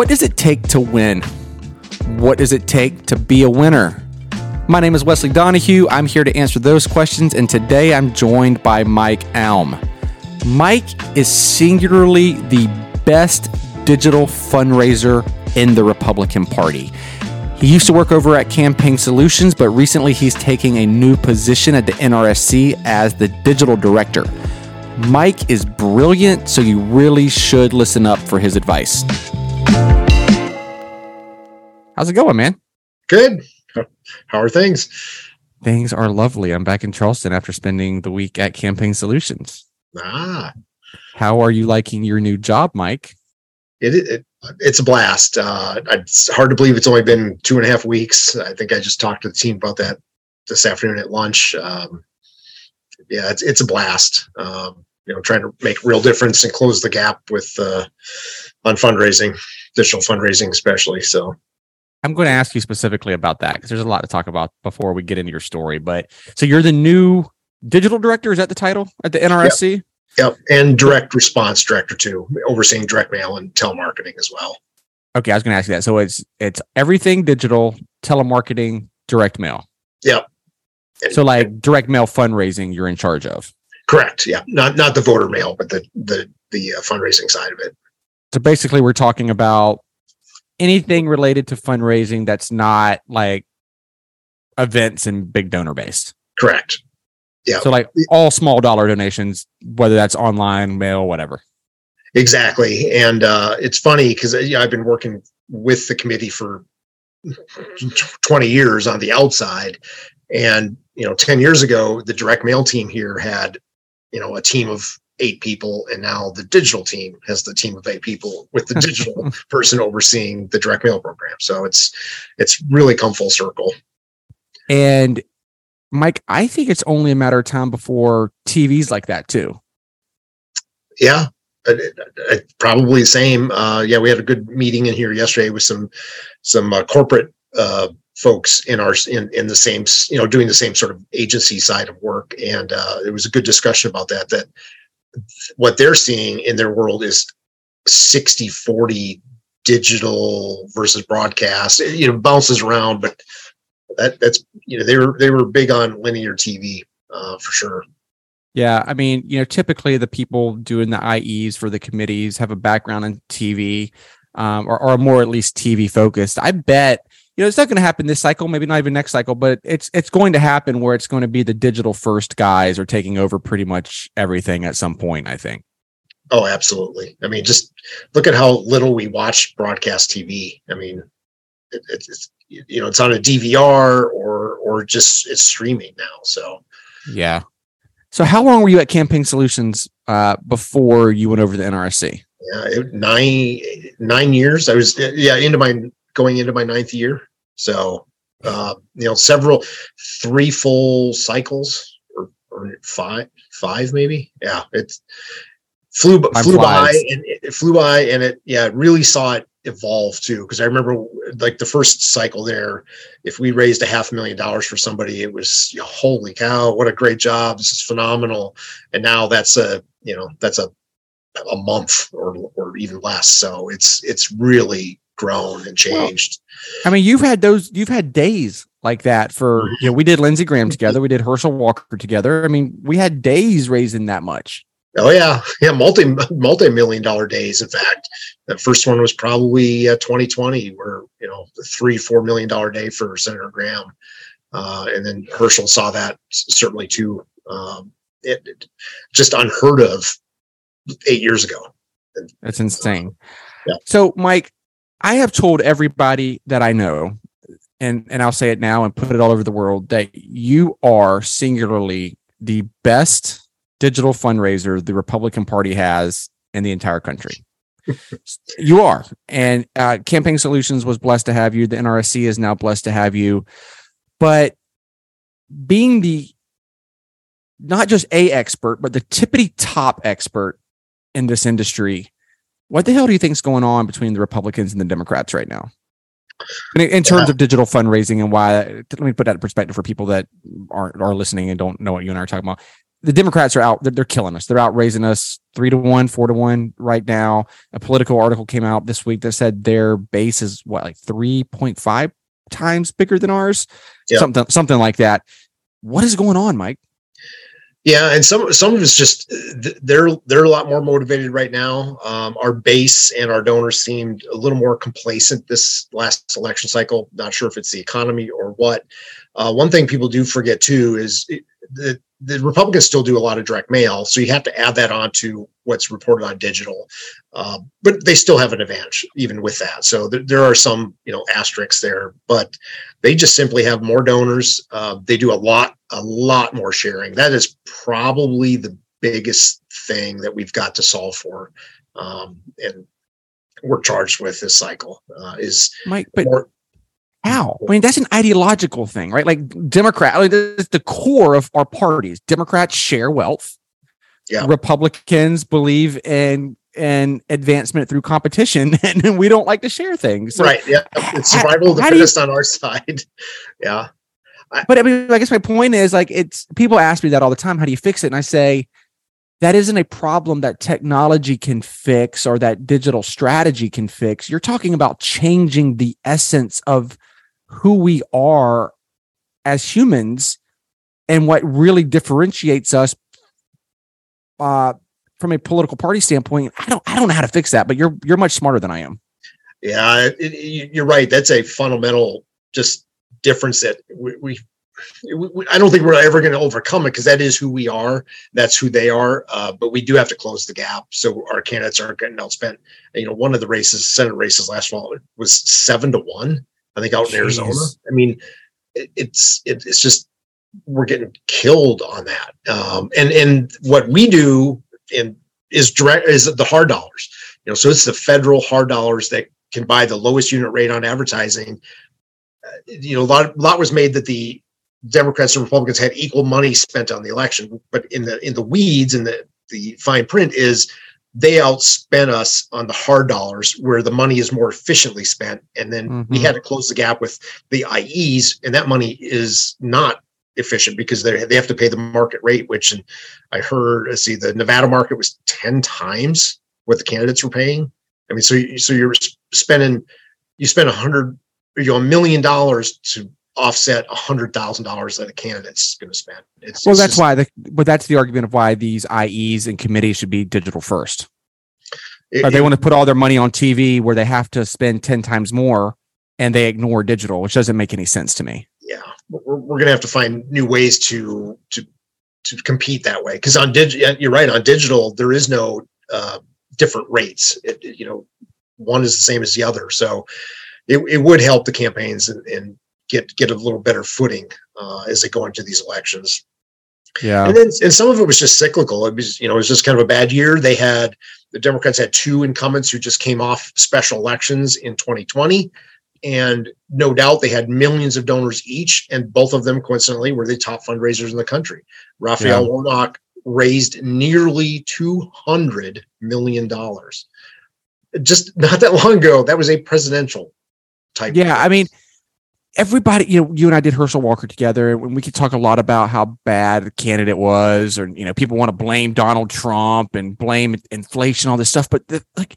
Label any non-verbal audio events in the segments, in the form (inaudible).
What does it take to win? What does it take to be a winner? My name is Wesley Donahue. I'm here to answer those questions, and today I'm joined by Mike Alm. Mike is singularly the best digital fundraiser in the Republican Party. He used to work over at Campaign Solutions, but recently he's taking a new position at the NRSC as the digital director. Mike is brilliant, so you really should listen up for his advice. How's it going, man? Good. How are things? Things are lovely. I'm back in Charleston after spending the week at Campaign Solutions. Ah, How are you liking your new job, Mike? it, it it's a blast. Uh, it's hard to believe it's only been two and a half weeks. I think I just talked to the team about that this afternoon at lunch. Um, yeah, it's it's a blast. Um, you know, trying to make real difference and close the gap with uh, on fundraising, digital fundraising, especially. So I'm going to ask you specifically about that because there's a lot to talk about before we get into your story. But so you're the new digital director. Is that the title at the NRSC? Yep, and direct response director too, overseeing direct mail and telemarketing as well. Okay, I was going to ask you that. So it's it's everything digital, telemarketing, direct mail. Yep. And- So like direct mail fundraising, you're in charge of. correct. Yeah, not not the voter mail, but the the the uh, fundraising side of it. So basically, we're talking about anything related to fundraising that's not like events and big donor based. Correct. Yeah. So like all small dollar donations, whether that's online, mail, whatever. Exactly. And uh, it's funny because yeah, I've been working with the committee for 20 years on the outside. And, you know, 10 years ago, the direct mail team here had, you know, a team of eight people. And now the digital team has the team of eight people with the digital (laughs) person overseeing the direct mail program. So it's, it's really come full circle. And Mike, I think it's only a matter of time before TVs like that too. Yeah. Probably the same. Uh, yeah, we had a good meeting in here yesterday with some some uh, corporate uh, folks in our in in the same you know doing the same sort of agency side of work, and uh, it was a good discussion about that. That what they're seeing in their world is 60 40 digital versus broadcast. It, you know, bounces around, but that that's you know they were they were big on linear TV uh, for sure. Yeah, I mean, you know, typically the people doing the IEs for the committees have a background in TV, um, or, or more at least TV focused. I bet you know it's not going to happen this cycle, maybe not even next cycle, but it's it's going to happen where it's going to be the digital first guys are taking over pretty much everything at some point. I think. Oh, absolutely. I mean, just look at how little we watch broadcast TV. I mean, it, it's, it's you know it's on a DVR or or just it's streaming now. So Yeah. So how long were you at Campaign Solutions uh, before you went over to the NRSC? yeah, it, nine nine years. I was yeah into my going into my ninth year. So uh, you know, several three full cycles or, or five five maybe. Yeah, it's flew Time flew by and it, it flew by and it yeah really saw it evolve too because I remember like the first cycle there if we raised a half million dollars for somebody it was holy cow what a great job this is phenomenal. And now that's a you know that's a a month or or even less. So it's it's really grown and changed I mean, you've had those, you've had days like that for, you know, we did Lindsey Graham together, we did Herschel Walker together. I mean, we had days raising that much. oh yeah yeah multi multi-million dollar days in fact the first one was probably uh, 2020 where you know the three four million dollar day for senator graham uh, and then herschel saw that certainly too um, it, it just unheard of eight years ago That's insane. Yeah. So, Mike, I have told everybody that I know, and and I'll say it now and put it all over the world that you are singularly the best digital fundraiser the Republican Party has in the entire country. (laughs) you are, and uh, Campaign Solutions was blessed to have you. The NRSC is now blessed to have you, but being the not just a expert, but the tippity top expert in this industry. What the hell do you think's going on between the Republicans and the Democrats right now? In, in terms Yeah. of digital fundraising and why, let me put that in perspective for people that aren't are listening and don't know what you and I are talking about. the Democrats are out. They're, they're killing us. They're out raising us three to one, four to one right now. A Politico article came out this week that said their base is what like three point five times bigger than ours. Yeah. Something something like that. What is going on, Mike? Yeah, and some some of it's just they're they're a lot more motivated right now. Um, our base and our donors seemed a little more complacent this last election cycle. Not sure if it's the economy or what. Uh, one thing people do forget too is the the Republicans still do a lot of direct mail, so you have to add that on to what's reported on digital. Uh, but they still have an advantage even with that. So there, there are some you know asterisks there, but they just simply have more donors. Uh, they do a lot a lot more sharing. That is probably the biggest thing that we've got to solve for, um, and we're charged with this cycle uh, is Mike, but more. How? I mean, that's an ideological thing, right? Like Democrat, like the core of our parties. Democrats share wealth. Yeah. Republicans believe in in advancement through competition, (laughs) and we don't like to share things. So right. Yeah. It's survival of the do you- fittest on our (laughs) side. yeah. but I mean, I guess my point is like it's people ask me that all the time. How do you fix it? And I say that isn't a problem that technology can fix or that digital strategy can fix. You're talking about changing the essence of who we are as humans and what really differentiates us uh, from a political party standpoint. I don't I don't know how to fix that, but you're you're much smarter than I am. Yeah. It, you're right. That's a fundamental just difference that we, we- I don't think we're ever going to overcome it because that is who we are. That's who they are. Uh, but we do have to close the gap so our candidates aren't getting outspent. You know, one of the races, Senate races last fall, was seven to one. I think out in Arizona. I mean, it, it's it, it's just we're getting killed on that. Um, and and what we do in is direct is the hard dollars. You know, so it's the federal hard dollars that can buy the lowest unit rate on advertising. Uh, you know, a lot a lot was made that the Democrats and Republicans had equal money spent on the election, but in the in the weeds and the the fine print is they outspent us on the hard dollars where the money is more efficiently spent, and then we Mhm. had to close the gap with the IEs, and that money is not efficient because they they have to pay the market rate, which and I heard let's see the Nevada market was ten times what the candidates were paying. I mean, so you, so you're spending you spend a hundred you know a million dollars to offset a hundred thousand dollars that a candidate's going to spend. It's Well, it's that's just- why the but that's the argument of why these IEs and committees should be digital first. it- Or they it- want to put all their money on TV where they have to spend 10 times more and they ignore digital, which doesn't make any sense to me. yeah, we're, we're going to have to find new ways to to to compete that way. Because on digital, you're right. On digital, there is no uh, different rates. It- you know, one is the same as the other. So it, it would help the campaigns and, and get get a little better footing uh, as they go into these elections. Yeah. and then and some of it was just cyclical. It was you know it was just kind of a bad year. They had the Democrats had two incumbents who just came off special elections in 2020, and no doubt they had millions of donors each, and both of them coincidentally were the top fundraisers in the country. Raphael Yeah. Warnock raised nearly 200 million dollars. Just not that long ago, that was a presidential type. Yeah. I mean, everybody, you know, you and I did Herschel Walker together and we could talk a lot about how bad the candidate was, or, you know, people want to blame Donald Trump and blame inflation, all this stuff. But the, like,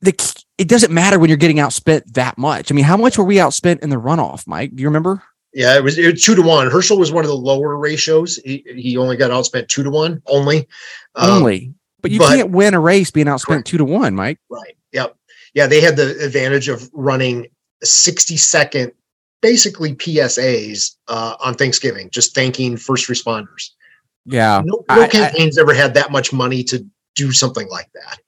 the, it doesn't matter when you're getting outspent that much. I mean, how much were we outspent in the runoff, Mike? Do you remember? Yeah, it was, it was two to one. Herschel was one of the lower ratios. He, he only got outspent two to one only. Um, Only. But you but- can't win a race being outspent Correct. two to one, Mike. Right. Yep. Yeah, they had the advantage of running 60 second, basically PSAs uh, on Thanksgiving, just thanking first responders. Yeah. No, no I- campaigns ever had that much money to do something like that.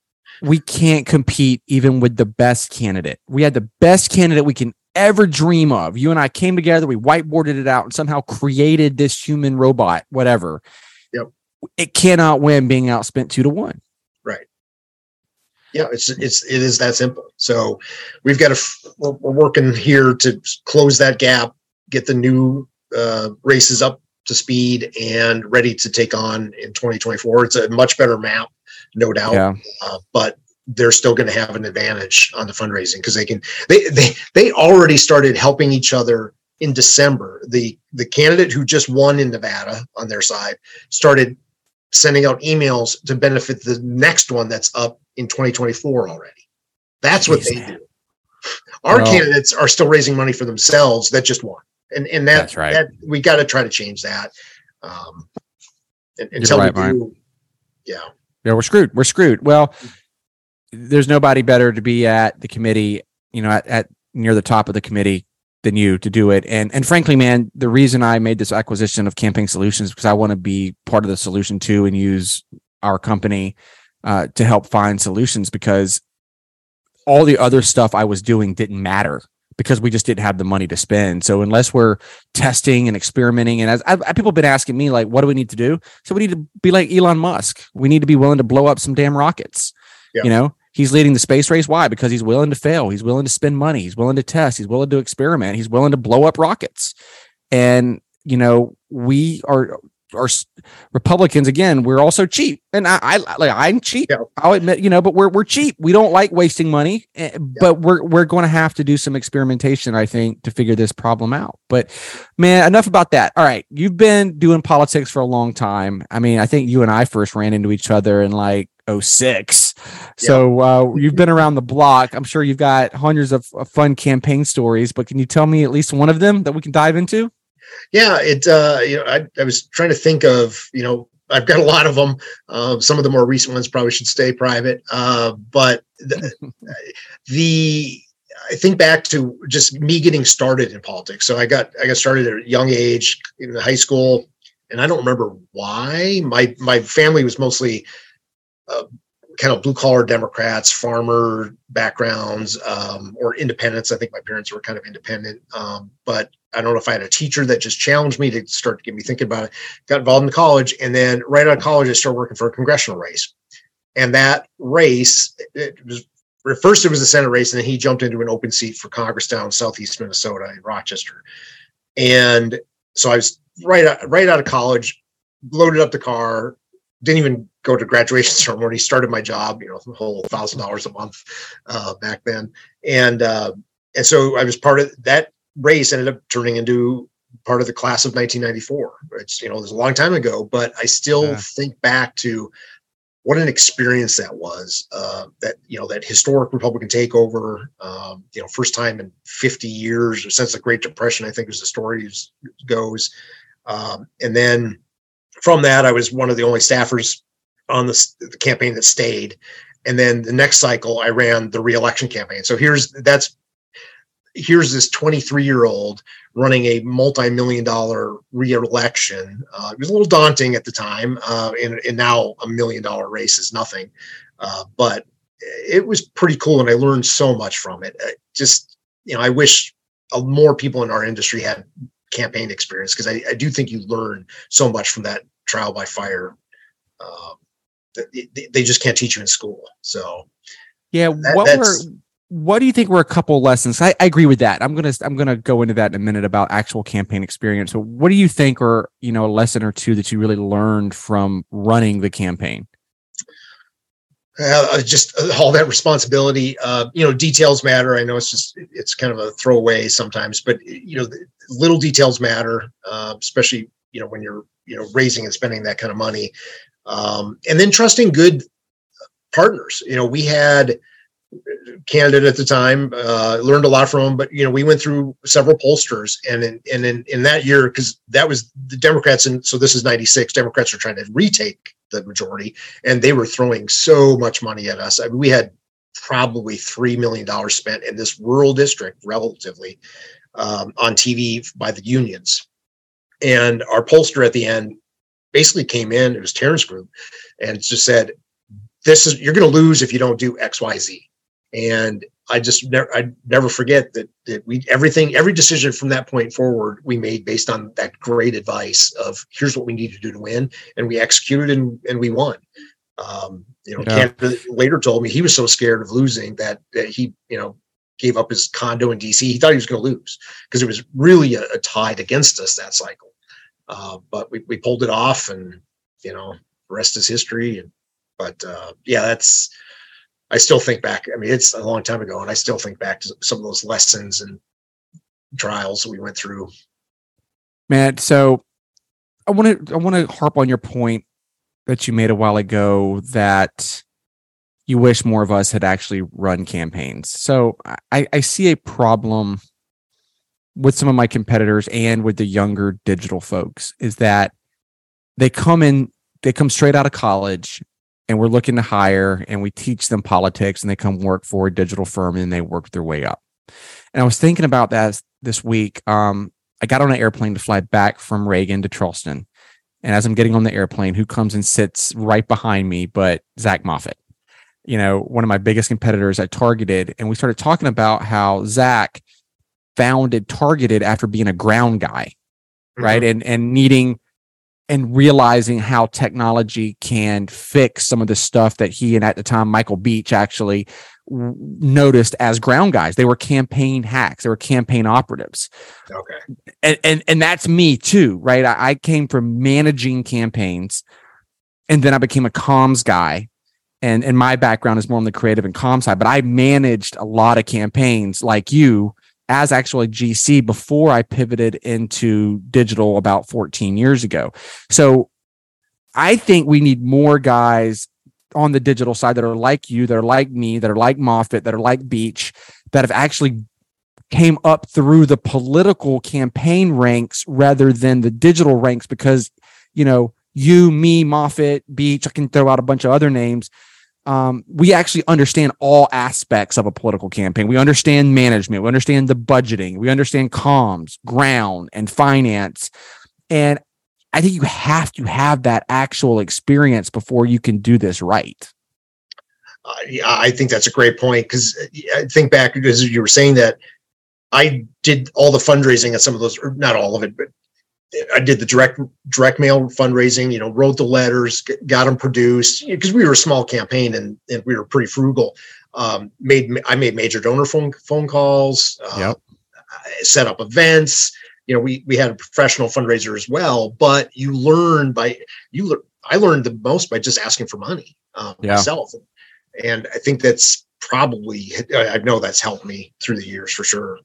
we can't compete even with the best candidate. We had the best candidate we can ever dream of. You and I came together, we whiteboarded it out and somehow created this human robot, whatever. Yep. It cannot win being outspent two to one. Yeah, it's it's it is that simple. So we've got to we're, we're working here to close that gap, get the new uh, races up to speed and ready to take on in 2024. It's a much better map, no doubt. Yeah. uh, but they're still going to have an advantage on the fundraising because they can they they they already started helping each other in December, the the candidate who just won in Nevada on their side started sending out emails to benefit the next one that's up in 2024 already. That's what they do. Our well, candidates are still raising money for themselves that just won. And and that, that's right. that we got to try to change that. Um, until right, we do, yeah. Yeah, we're screwed. We're screwed. Well, there's nobody better to be at the committee, you know, at, at near the top of the committee than you to do it. And and frankly, man, the reason I made this acquisition of Campaign Solutions because I want to be part of the solution too and use our company uh, to help find solutions because all the other stuff I was doing didn't matter because we just didn't have the money to spend. So unless we're testing and experimenting, and as I, people have been asking me, like, what do we need to do? So we need to be like Elon Musk. We need to be willing to blow up some damn rockets. Yeah. You know, he's leading the space race. Why? Because he's willing to fail. He's willing to spend money. He's willing to test. He's willing to experiment. He's willing to blow up rockets. And you know, we are are Republicans again. We're also cheap, and I, I like I'm cheap. Yeah. I'll admit, you know, but we're we're cheap. We don't like wasting money, eh, yeah. but we're we're going to have to do some experimentation, I think, to figure this problem out. But man, enough about that. All right, you've been doing politics for a long time. I mean, I think you and I first ran into each other in like 06. So uh, you've been around the block. I'm sure you've got hundreds of, of fun campaign stories, but can you tell me at least one of them that we can dive into? Yeah, it. Uh, you know, I, I was trying to think of. You know, I've got a lot of them. Uh, some of the more recent ones probably should stay private. Uh, but the, (laughs) the I think back to just me getting started in politics. So I got I got started at a young age in high school, and I don't remember why. My my family was mostly uh, kind of blue collar Democrats, farmer backgrounds, um, or independents. I think my parents were kind of independent, um, but I don't know if I had a teacher that just challenged me to start to get me thinking about it. Got involved in college, and then right out of college, I started working for a congressional race. And that race, it was first it was a Senate race, and then he jumped into an open seat for Congress down southeast Minnesota in Rochester. And so I was right out, right out of college, loaded up the car, didn't even go to graduation (laughs) ceremony. Started my job, you know, the whole thousand dollars a month uh, back then, and uh, and so I was part of that race. Ended up turning into part of the class of 1994. It's you know, it was a long time ago, but I still yeah. think back to what an experience that was. Uh, that you know, that historic Republican takeover. Um, you know, first time in 50 years or since the Great Depression. I think as the story goes, um, and then from that, I was one of the only staffers on the, the campaign that stayed. And then the next cycle, I ran the reelection campaign. So here's that's here's this 23 year old running a multi-million dollar reelection. Uh, it was a little daunting at the time, uh, and, and, now a million dollar race is nothing. Uh, but it was pretty cool, and I learned so much from it. Uh, just you know, I wish more people in our industry had campaign experience because I, I, do think you learn so much from that trial by fire. Um, they, they just can't teach you in school. So yeah, that, what were what do you think were a couple lessons? I, I, agree with that. I'm gonna I'm gonna go into that in a minute about actual campaign experience. So what do you think are you know a lesson or two that you really learned from running the campaign? Uh, just uh, all that responsibility. Uh, you know, details matter. I know it's just it's kind of a throwaway sometimes, but you know, little details matter, uh, especially you know when you're you know raising and spending that kind of money. Um, and then trusting good partners. You know we had candidate at the time uh, learned a lot from him but you know we went through several pollsters. And in and in, in that year because that was the democrats and so this is 96 democrats are trying to retake the majority and they were throwing so much money at us. I mean, we had probably $3 million spent in this rural district relatively um, on tv by the unions and our pollster at the end basically came in, it was Tarrance Group, and just said, This is you're gonna lose if you don't do XYZ. And I just never I never forget that that we everything, every decision from that point forward we made based on that great advice of here's what we need to do to win. And we executed and, and we won. Um, you know, yeah. Canada later told me he was so scared of losing that, that he, you know, gave up his condo in DC. He thought he was going to lose because it was really a, a tide against us that cycle. Uh, but we, we pulled it off and, you know, rest is history. And, but uh, yeah, that's, I still think back. I mean, it's a long time ago and I still think back to some of those lessons and trials we went through. Man, so I want to I want to harp on your point that you made a while ago that you wish more of us had actually run campaigns. So I, I see a problem with some of my competitors and with the younger digital folks is that they come in, they come straight out of college and we're looking to hire and we teach them politics and they come work for a digital firm and they work their way up. And I was thinking about that this week. Um, I got on an airplane to fly back from Reagan to Charleston. And as I'm getting on the airplane, who comes and sits right behind me but Zac Moffatt, you know, one of my biggest competitors I targeted. And we started talking about how Zach founded Targeted after being a ground guy, mm-hmm. right? And and needing and realizing how technology can fix some of the stuff that he and at the time Michael Beach actually noticed as ground guys. They were campaign hacks. They were campaign operatives. Okay. And and, and that's me too, right? I, I came from managing campaigns and then I became a comms guy. And and my background is more on the creative and comm side, but I managed a lot of campaigns like you as actually GC before I pivoted into digital about 14 years ago. So I think we need more guys on the digital side that are like you, that are like me, that are like Moffatt, that are like Beach, that have actually came up through the political campaign ranks rather than the digital ranks because, you know, you, me, Moffatt, Beach, I can throw out a bunch of other names um, we actually understand all aspects of a political campaign. We understand management, we understand the budgeting, we understand comms, ground, and finance. And I think you have to have that actual experience before you can do this right. I think that's a great point because uh, I think back as you were saying that I did all the fundraising at some of those, or not all of it, but I did the direct direct mail fundraising. You know, wrote the letters, got them produced because we were a small campaign and, and we were pretty frugal. Um, made I made major donor phone phone calls. Uh, yep. Set up events. You know, we we had a professional fundraiser as well. But you learn by you. I learned the most by just asking for money um, yeah. myself, and I think that's probably I know that's helped me through the years for sure.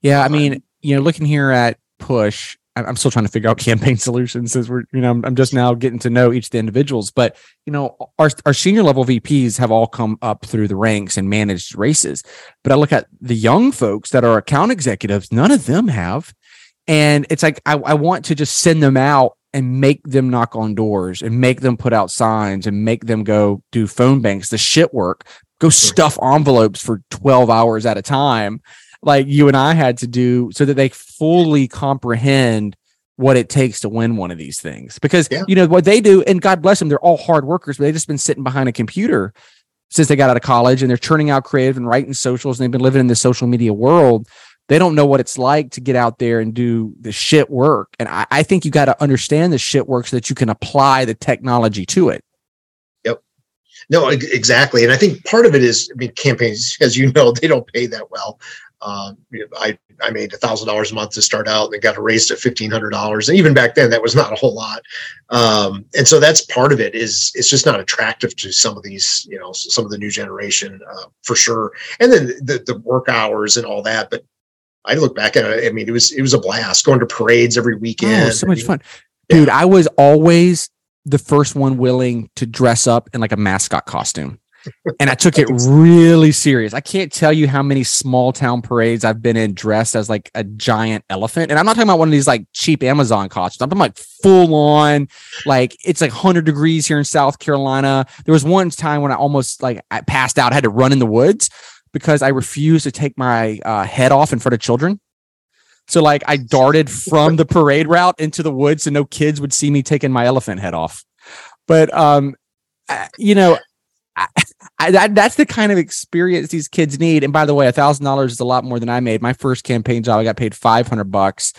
Yeah, I mean, you know, looking here at Push, I'm still trying to figure out (laughs) campaign solutions as we're, you know, I'm, just now getting to know each of the individuals. But, you know, our, our senior level VPs have all come up through the ranks and managed races. But I look at the young folks that are account executives, none of them have. And it's like, I, I want to just send them out and make them knock on doors and make them put out signs and make them go do phone banks, the shit work, go stuff envelopes for 12 hours at a time like you and I had to do so that they fully comprehend what it takes to win one of these things. Because yeah. you know what they do, and God bless them, they're all hard workers, but they've just been sitting behind a computer since they got out of college and they're churning out creative and writing socials and they've been living in the social media world. They don't know what it's like to get out there and do the shit work. And I, I think you got to understand the shit work so that you can apply the technology to it. Yep. No, exactly. And I think part of it is, I mean, campaigns, (laughs) as you know, they don't pay that well. Um, I I made a thousand dollars a month to start out, and got raised to fifteen hundred dollars. And even back then, that was not a whole lot. Um, and so that's part of it. Is it's just not attractive to some of these, you know, some of the new generation uh, for sure. And then the the work hours and all that. But I look back at it. I mean, it was it was a blast going to parades every weekend. Oh, so much fun, dude. Yeah. I was always the first one willing to dress up in like a mascot costume and I took it really serious. I can't tell you how many small town parades I've been in dressed as like a giant elephant. And I'm not talking about one of these like cheap Amazon costumes. I'm talking like full on, like it's like 100 degrees here in South Carolina. There was one time when I almost like I passed out, I had to run in the woods because I refused to take my uh, head off in front of children. So like I darted from the parade route into the woods so no kids would see me taking my elephant head off. But um, you know, I, I, that, that's the kind of experience these kids need. And by the way, a thousand dollars is a lot more than I made. My first campaign job, I got paid 500 bucks.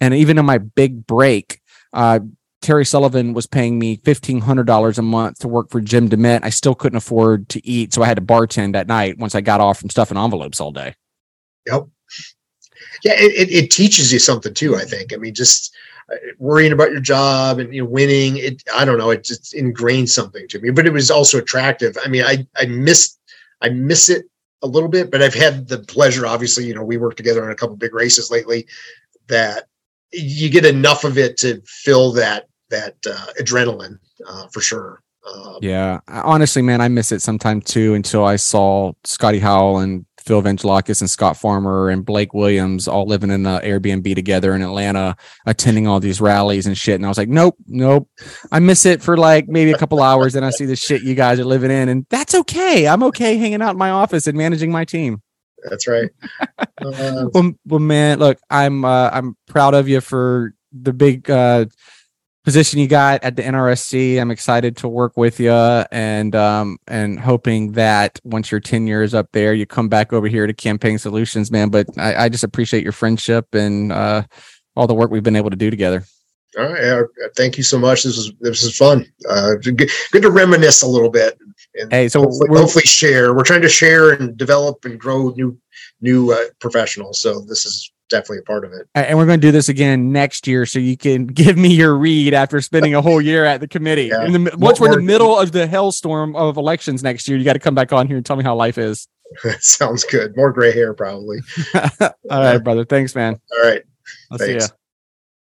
And even in my big break, uh, Terry Sullivan was paying me $1,500 a month to work for Jim DeMint. I still couldn't afford to eat. So I had to bartend at night once I got off from stuffing envelopes all day. Yep. Yeah. It, it teaches you something too, I think. I mean, just, worrying about your job and you know winning it i don't know it just ingrained something to me but it was also attractive i mean i i miss i miss it a little bit, but I've had the pleasure, obviously, you know, we worked together on a couple big races lately that you get enough of it to fill that that uh, adrenaline uh, for sure. Um, yeah, honestly, man, I miss it sometime too until I saw Scotty Howell and Phil Evangelakis and Scott Farmer and Blake Williams all living in the Airbnb together in Atlanta, attending all these rallies and shit. And I was like, nope, nope. I miss it for like maybe a couple hours. And I see the shit you guys are living in, and that's okay. I'm okay hanging out in my office and managing my team. That's right. (laughs) Uh, well, well, man, look, I'm uh, I'm proud of you for the big uh, position you got at the NRSC. I'm excited to work with you and um and hoping that once your tenure is up there, you come back over here to Campaign Solutions, man. But I, I just appreciate your friendship and uh all the work we've been able to do together. All right. Uh, thank you so much. This was this was fun. Uh, good, good to reminisce a little bit. And hey, so hopefully, hopefully, share. We're trying to share and develop and grow new new uh, professionals. So this is definitely a part of it. And we're going to do this again next year, so you can (laughs) give me your read after spending a whole year at the committee. Yeah. In the, once we're in the middle of the hellstorm of elections next year, you got to come back on here and tell me how life is. (laughs) Sounds good. More gray hair, probably. (laughs) All right, brother. Thanks, man. All right. I'll Thanks. see you.